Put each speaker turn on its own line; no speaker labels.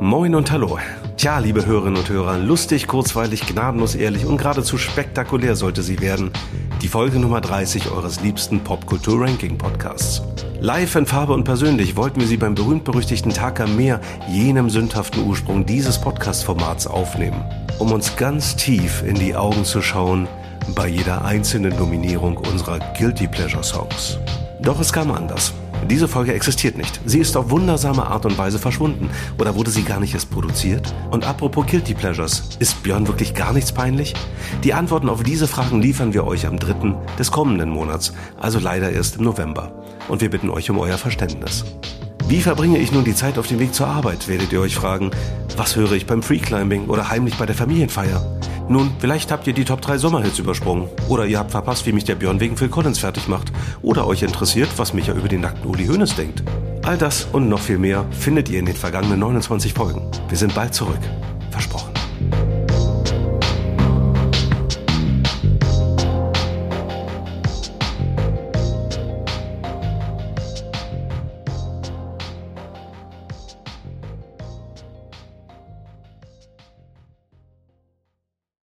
Moin und hallo. Tja, liebe Hörerinnen und Hörer, lustig, kurzweilig, gnadenlos ehrlich und geradezu spektakulär sollte sie werden. Die Folge Nummer 30 eures liebsten Popkultur-Ranking-Podcasts. Live in Farbe und persönlich wollten wir sie beim berühmt-berüchtigten Tag am Meer, jenem sündhaften Ursprung dieses Podcast-Formats, aufnehmen, um uns ganz tief in die Augen zu schauen bei jeder einzelnen Nominierung unserer Guilty Pleasure Songs. Doch es kam anders. Diese Folge existiert nicht. Sie ist auf wundersame Art und Weise verschwunden. Oder wurde sie gar nicht erst produziert? Und apropos Guilty Pleasures, ist Björn wirklich gar nichts peinlich? Die Antworten auf diese Fragen liefern wir euch am 3. des kommenden Monats, also leider erst im November. Und wir bitten euch um euer Verständnis. Wie verbringe ich nun die Zeit auf dem Weg zur Arbeit, werdet ihr euch fragen. Was höre ich beim Freeclimbing oder heimlich bei der Familienfeier? Nun, vielleicht habt ihr die Top 3 Sommerhits übersprungen. Oder ihr habt verpasst, wie mich der Björn wegen Phil Collins fertig macht. Oder euch interessiert, was Micha über den nackten Uli Hoeneß denkt. All das und noch viel mehr findet ihr in den vergangenen 29 Folgen. Wir sind bald zurück. Versprochen.